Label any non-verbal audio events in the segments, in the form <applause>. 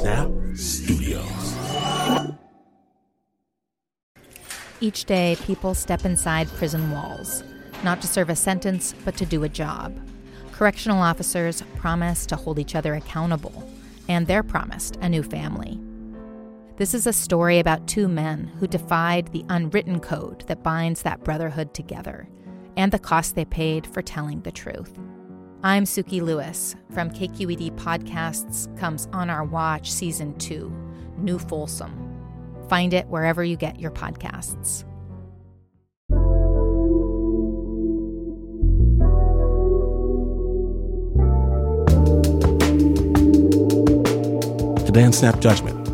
Snap Studios. Each day, people step inside prison walls, not to serve a sentence, but to do a job. Correctional officers promise to hold each other accountable, and they're promised a new family. This is a story about two men who defied the unwritten code that binds that brotherhood together, and the cost they paid for telling the truth. I'm Sukey Lewis from KQED Podcasts comes On Our Watch Season 2, New Folsom. Find it wherever you get your podcasts. Today on Snap Judgment,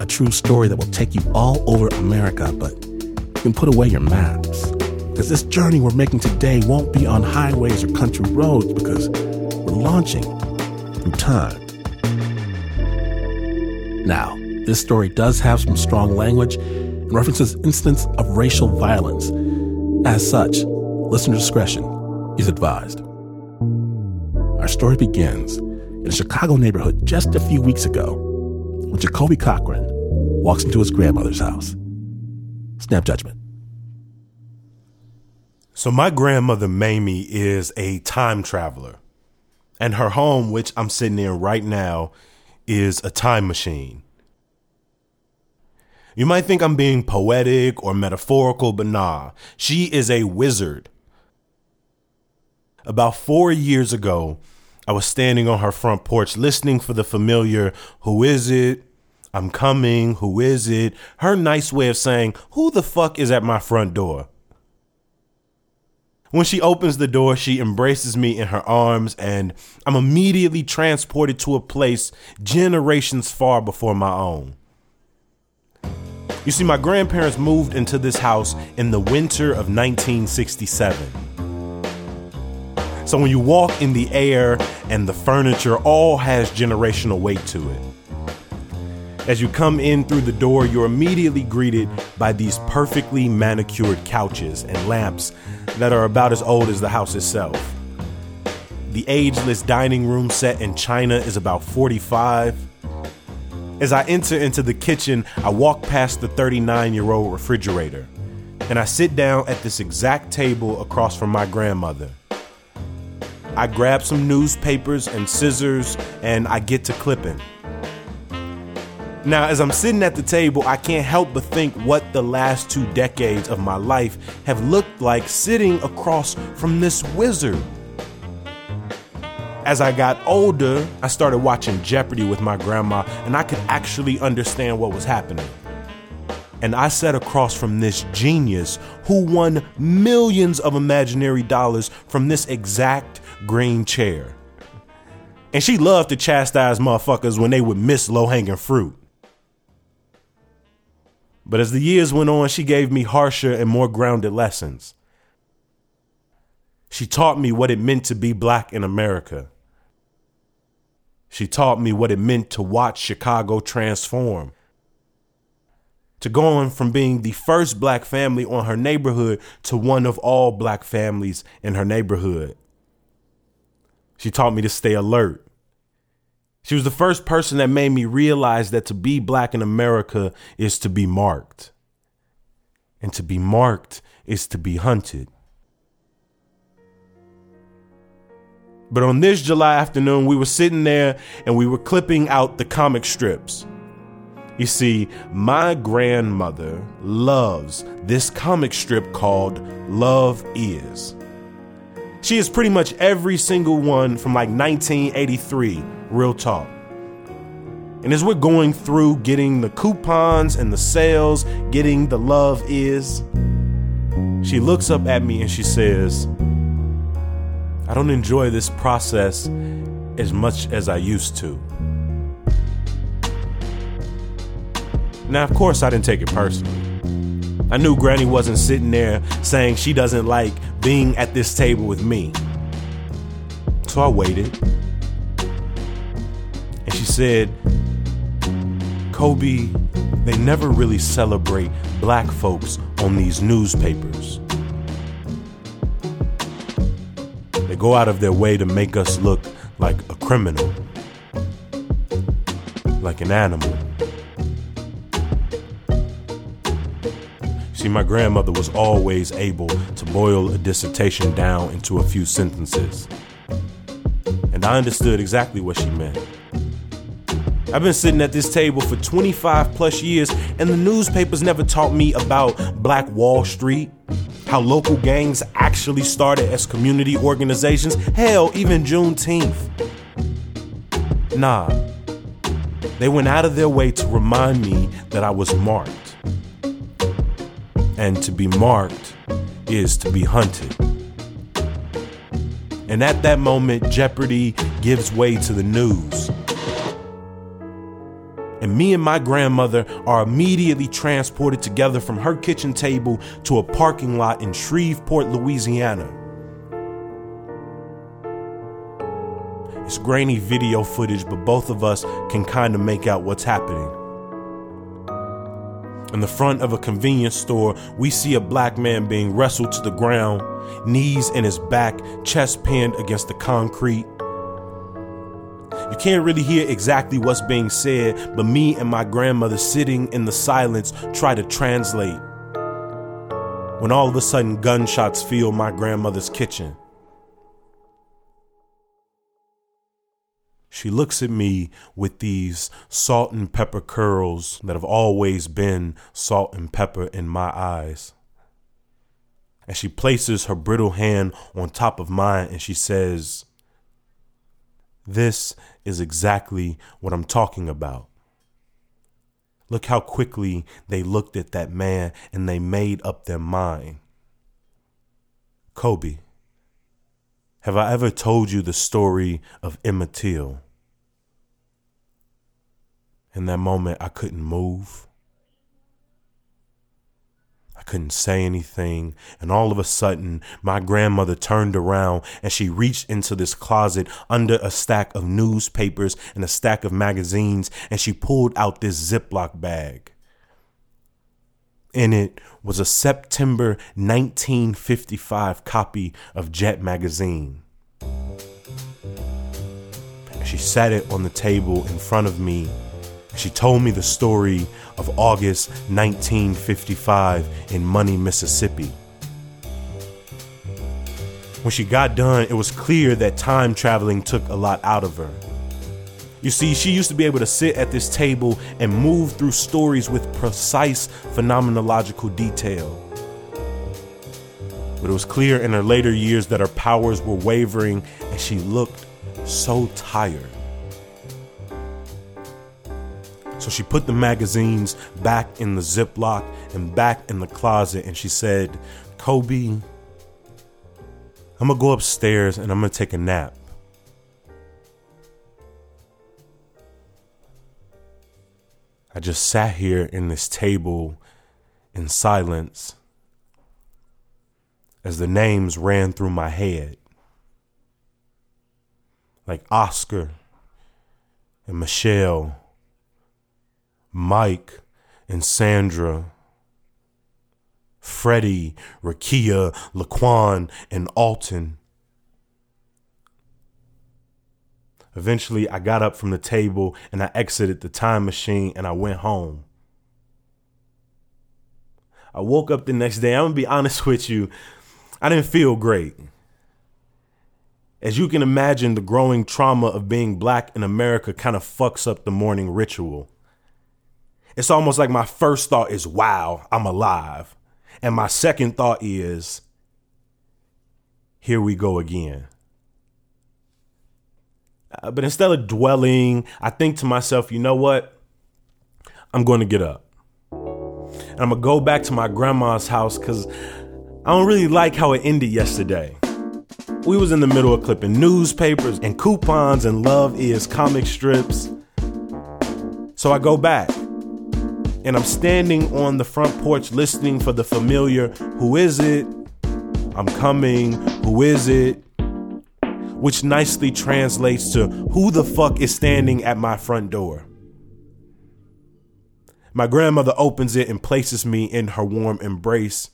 a true story that will take you all over America, but you can put away your maps. Because this journey we're making today won't be on highways or country roads because we're launching through time. Now, this story does have some strong language and references incidents of racial violence. As such, listener discretion is advised. Our story begins in a Chicago neighborhood just a few weeks ago when Jacoby Cochran walks into his grandmother's house. Snap judgment. So, my grandmother Mamie is a time traveler, and her home, which I'm sitting in right now, is a time machine. You might think I'm being poetic or metaphorical, but nah, she is a wizard. About four years ago, I was standing on her front porch listening for the familiar, Who is it? I'm coming. Who is it? Her nice way of saying, Who the fuck is at my front door? When she opens the door, she embraces me in her arms, and I'm immediately transported to a place generations far before my own. You see, my grandparents moved into this house in the winter of 1967. So when you walk in the air and the furniture all has generational weight to it. As you come in through the door, you're immediately greeted by these perfectly manicured couches and lamps that are about as old as the house itself. The ageless dining room set in China is about 45. As I enter into the kitchen, I walk past the 39 year old refrigerator and I sit down at this exact table across from my grandmother. I grab some newspapers and scissors and I get to clipping. Now, as I'm sitting at the table, I can't help but think what the last two decades of my life have looked like sitting across from this wizard. As I got older, I started watching Jeopardy with my grandma, and I could actually understand what was happening. And I sat across from this genius who won millions of imaginary dollars from this exact green chair. And she loved to chastise motherfuckers when they would miss low hanging fruit. But as the years went on, she gave me harsher and more grounded lessons. She taught me what it meant to be black in America. She taught me what it meant to watch Chicago transform. To going from being the first black family on her neighborhood to one of all black families in her neighborhood. She taught me to stay alert. She was the first person that made me realize that to be black in America is to be marked. And to be marked is to be hunted. But on this July afternoon, we were sitting there and we were clipping out the comic strips. You see, my grandmother loves this comic strip called Love Is. She has pretty much every single one from like 1983, real talk. And as we're going through getting the coupons and the sales, getting the love is, she looks up at me and she says, I don't enjoy this process as much as I used to. Now, of course, I didn't take it personally. I knew Granny wasn't sitting there saying she doesn't like being at this table with me. So I waited. She said, Kobe, they never really celebrate black folks on these newspapers. They go out of their way to make us look like a criminal. like an animal. See, my grandmother was always able to boil a dissertation down into a few sentences. And I understood exactly what she meant. I've been sitting at this table for 25 plus years, and the newspapers never taught me about Black Wall Street, how local gangs actually started as community organizations, hell, even Juneteenth. Nah, they went out of their way to remind me that I was marked. And to be marked is to be hunted. And at that moment, Jeopardy gives way to the news and me and my grandmother are immediately transported together from her kitchen table to a parking lot in Shreveport, Louisiana. It's grainy video footage, but both of us can kind of make out what's happening. In the front of a convenience store, we see a black man being wrestled to the ground, knees in his back, chest pinned against the concrete. You can't really hear exactly what's being said, but me and my grandmother sitting in the silence try to translate. When all of a sudden gunshots fill my grandmother's kitchen. She looks at me with these salt and pepper curls that have always been salt and pepper in my eyes. And she places her brittle hand on top of mine and she says, This is exactly what I'm talking about. Look how quickly they looked at that man and they made up their mind. Kobe, have I ever told you the story of Emmett Till? In that moment, I couldn't move couldn't say anything. And all of a sudden, my grandmother turned around and she reached into this closet under a stack of newspapers and a stack of magazines and she pulled out this Ziploc bag. In it was a September 1955 copy of Jet magazine. She sat it on the table in front of me. She told me the story of August 1955 in Money, Mississippi. When she got done, it was clear that time traveling took a lot out of her. You see, she used to be able to sit at this table and move through stories with precise phenomenological detail. But it was clear in her later years that her powers were wavering and she looked so tired. So she put the magazines back in the Ziploc and back in the closet and she said, Kobe, I'm gonna go upstairs and I'm gonna take a nap. I just sat here in this table in silence as the names ran through my head. Like Oscar and Michelle Mike and Sandra, Freddie, Rekia, Laquan, and Alton. Eventually, I got up from the table and I exited the time machine and I went home. I woke up the next day. I'm gonna be honest <laughs> with you, I didn't feel great. As you can imagine, the growing trauma of being black in America kind of fucks up the morning ritual it's almost like my first thought is, wow, I'm alive. And my second thought is, here we go again. Uh, but instead of dwelling, I think to myself, you know what? I'm going to get up. And I'm going to go back to my grandma's house because I don't really like how it ended yesterday. We was in the middle of clipping newspapers and coupons and love is comic strips. So I go back and I'm standing on the front porch listening for the familiar, Who is it? I'm coming, Who is it? Which nicely translates to, Who the fuck is standing at my front door? My grandmother opens it and places me in her warm embrace,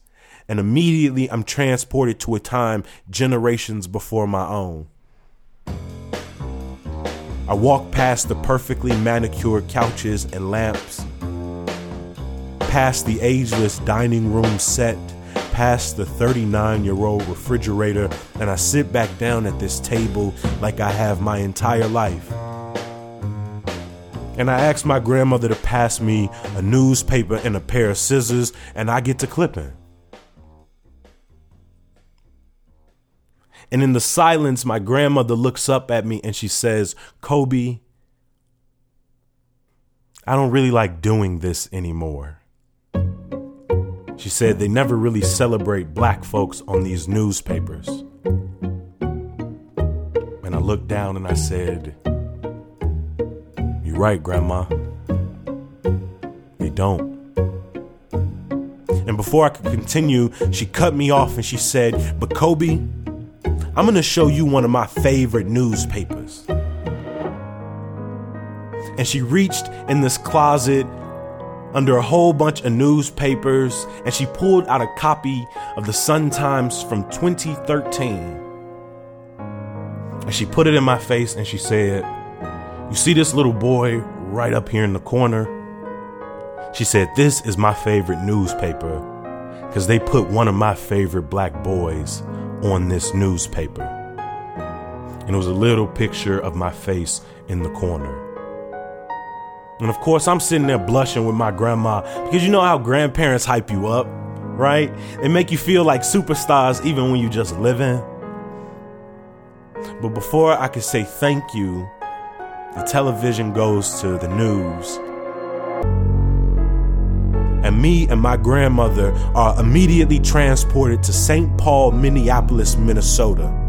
and immediately I'm transported to a time generations before my own. I walk past the perfectly manicured couches and lamps, past the ageless dining room set, past the 39 year old refrigerator, and I sit back down at this table like I have my entire life. And I ask my grandmother to pass me a newspaper and a pair of scissors, and I get to clipping. And in the silence, my grandmother looks up at me and she says, Kobe, I don't really like doing this anymore. She said they never really celebrate black folks on these newspapers. And I looked down and I said, You're right, Grandma. They don't. And before I could continue, she cut me off and she said, But Kobe, I'm gonna show you one of my favorite newspapers. And she reached in this closet under a whole bunch of newspapers and she pulled out a copy of the Sun Times from 2013. And she put it in my face and she said, You see this little boy right up here in the corner? She said, This is my favorite newspaper because they put one of my favorite black boys on this newspaper. And it was a little picture of my face in the corner. And of course, I'm sitting there blushing with my grandma because you know how grandparents hype you up, right? They make you feel like superstars even when you just living. But before I could say thank you, the television goes to the news. And me and my grandmother are immediately transported to St. Paul, Minneapolis, Minnesota.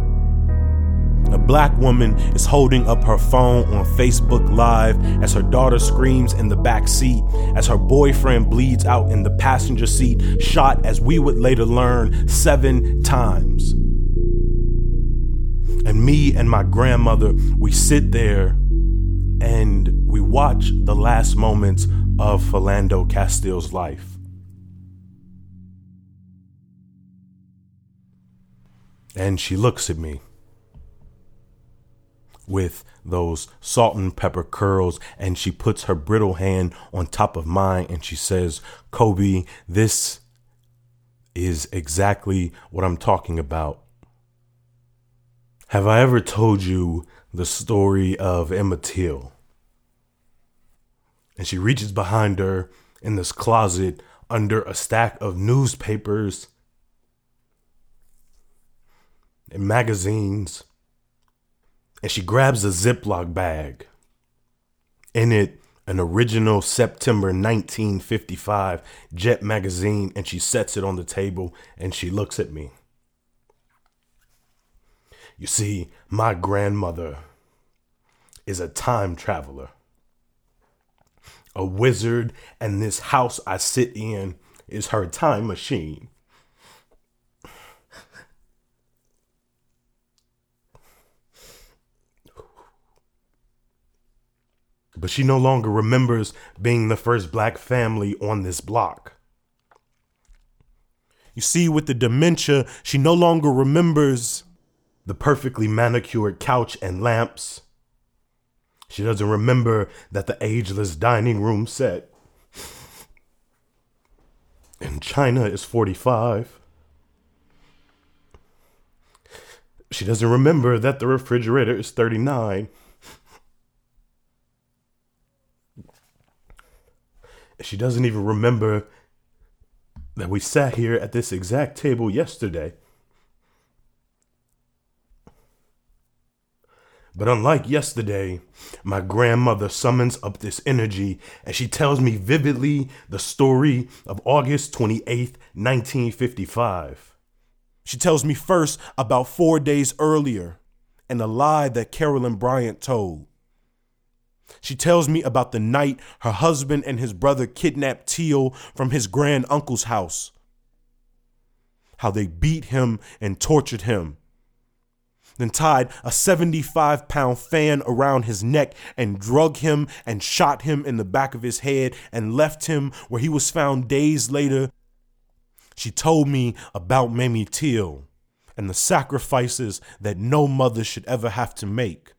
Black woman is holding up her phone on Facebook Live as her daughter screams in the back seat, as her boyfriend bleeds out in the passenger seat, shot, as we would later learn, seven times. And me and my grandmother, we sit there and we watch the last moments of Philando Castile's life. And she looks at me with those salt and pepper curls and she puts her brittle hand on top of mine and she says, Kobe, this is exactly what I'm talking about. Have I ever told you the story of Emmett Till? And she reaches behind her in this closet under a stack of newspapers and magazines. And she grabs a Ziploc bag. In it, an original September 1955 Jet magazine, and she sets it on the table and she looks at me. You see, my grandmother is a time traveler a wizard, and this house I sit in is her time machine. But she no longer remembers being the first black family on this block. You see, with the dementia, she no longer remembers the perfectly manicured couch and lamps she doesn't remember that the ageless dining room set in China is 45. She doesn't remember that the refrigerator is 39. She doesn't even remember that we sat here at this exact table yesterday. But unlike yesterday, my grandmother summons up this energy and she tells me vividly the story of August 28th, 1955. She tells me first about four days earlier and a lie that Carolyn Bryant told. She tells me about the night her husband and his brother kidnapped Till from his grand uncle's house. How they beat him and tortured him then tied a 75 pound fan around his neck and drug him and shot him in the back of his head and left him where he was found days later. She told me about Mamie Till and the sacrifices that no mother should ever have to make.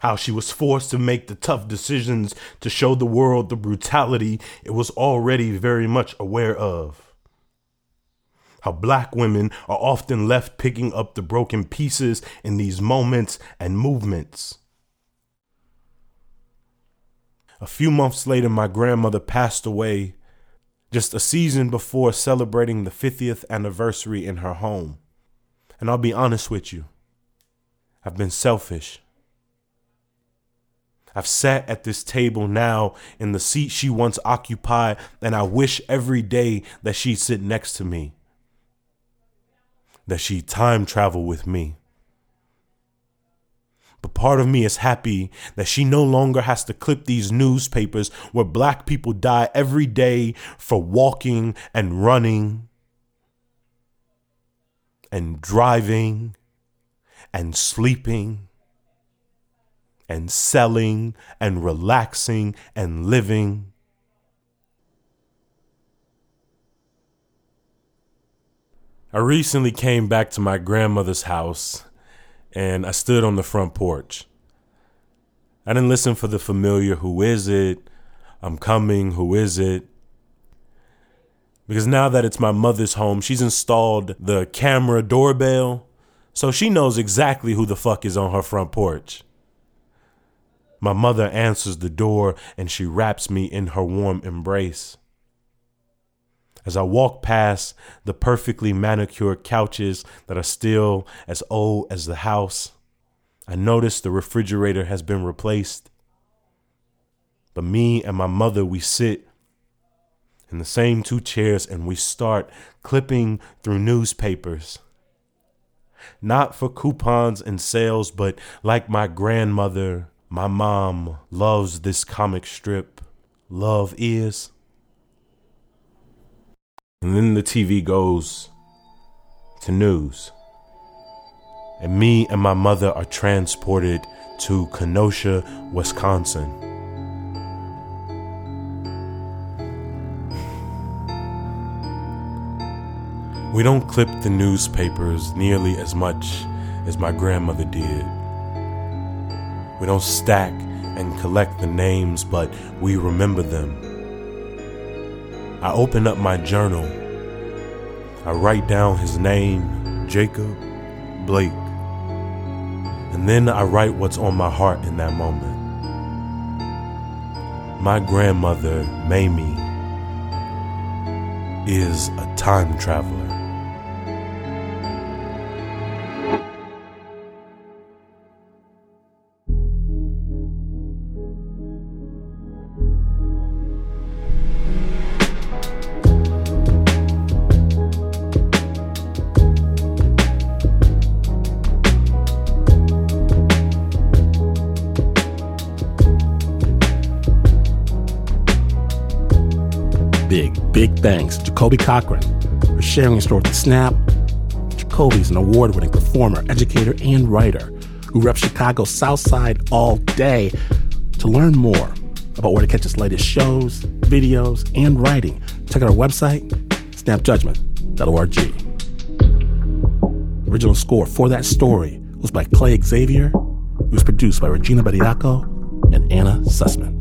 How she was forced to make the tough decisions to show the world the brutality it was already very much aware of. How black women are often left picking up the broken pieces in these moments and movements. A few months later, my grandmother passed away just a season before celebrating the 50th anniversary in her home. And I'll be honest with you, I've been selfish. I've sat at this table now in the seat she once occupied, and I wish every day that she'd sit next to me, that she'd time travel with me. But part of me is happy that she no longer has to clip these newspapers where black people die every day for walking and running and driving and sleeping and selling and relaxing and living. I recently came back to my grandmother's house and I stood on the front porch. I didn't listen for the familiar who is it? I'm coming, who is it? Because now that it's my mother's home, she's installed the camera doorbell, so she knows exactly who the fuck is on her front porch. My mother answers the door and she wraps me in her warm embrace. As I walk past the perfectly manicured couches that are still as old as the house, I notice the refrigerator has been replaced. But me and my mother, we sit in the same two chairs and we start clipping through newspapers. Not for coupons and sales, but like my grandmother, my mom loves this comic strip. Love is. And then the TV goes to news. And me and my mother are transported to Kenosha, Wisconsin. We don't clip the newspapers nearly as much as my grandmother did. We don't stack and collect the names, but we remember them. I open up my journal. I write down his name, Jacob Blake. And then I write what's on my heart in that moment. My grandmother, Mamie, is a time traveler. Jacoby Cochran for sharing his story with Snap. Jacoby is an award winning performer, educator, and writer who reps Chicago's South Side all day. To learn more about where to catch his latest shows, videos, and writing, check out our website, snapjudgment.org. The original score for that story was by Clay Xavier. It was produced by Regina Bediako and Anna Sussman.